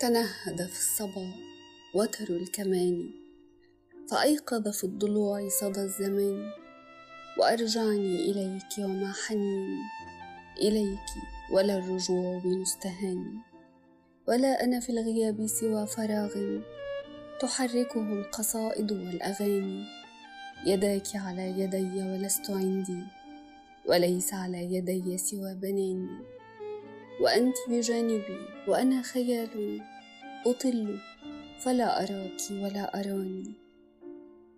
تنهد في الصبا وتر الكمان فأيقظ في الضلوع صدى الزمان. وأرجعني إليك وما حنين إليك ولا الرجوع بمستهان. ولا أنا في الغياب سوى فراغ تحركه القصائد والأغاني. يداك على يدي ولست عندي وليس على يدي سوى بناني. وأنت بجانبي وأنا خيال أطل فلا أراك ولا أراني.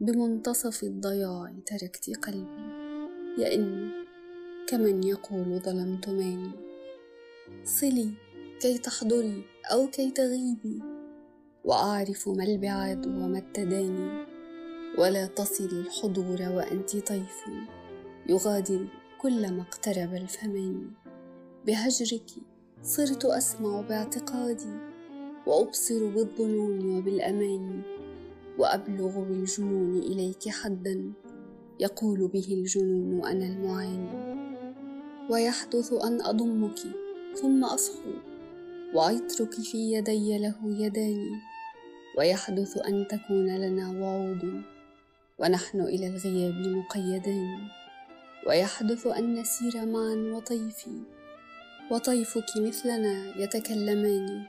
بمنتصف الضياع تركت قلبي يئن كمن يقول ظلمت ماني. صلي كي تحضري أو كي تغيبي وأعرف ما البعاد وما التداني. ولا تصل الحضور وأنت طيف يغادر كلما اقترب الفمان بهجرك صرت أسمع باعتقادي وأبصر بالظنون وبالأماني وأبلغ بالجنون إليك حدا يقول به الجنون أنا المعاني ويحدث أن أضمك ثم أصحو وعطرك في يدي له يدان ويحدث أن تكون لنا وعود ونحن إلى الغياب مقيدان ويحدث أن نسير معا وطيفي وطيفك مثلنا يتكلمان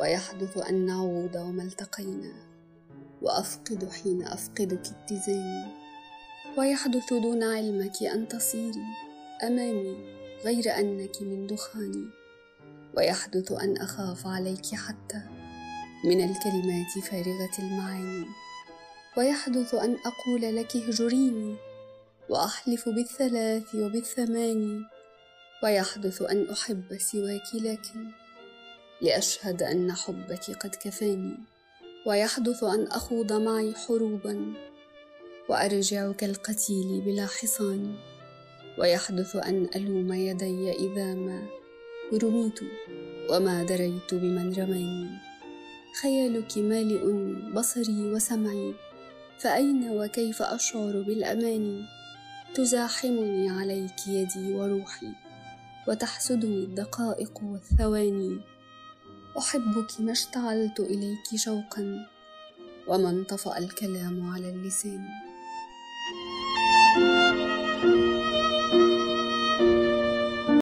ويحدث أن نعود وما التقينا وأفقد حين أفقدك اتزاني ويحدث دون علمك أن تصيري أمامي غير أنك من دخاني ويحدث أن أخاف عليك حتى من الكلمات فارغة المعاني. ويحدث أن أقول لك اهجريني وأحلف بالثلاث وبالثماني ويحدث أن أحب سواك لكن لأشهد أن حبك قد كفاني. ويحدث أن أخوض معي حروبا وأرجع كالقتيل بلا حصان. ويحدث أن ألوم يدي إذا ما رميت وما دريت بمن رماني. خيالك مالئ بصري وسمعي فأين وكيف أشعر بالأمان؟ تزاحمني عليك يدي وروحي. وتحسدني الدقائق والثواني. أحبك ما اشتعلت إليك شوقا وما انطفأ الكلام على اللسان.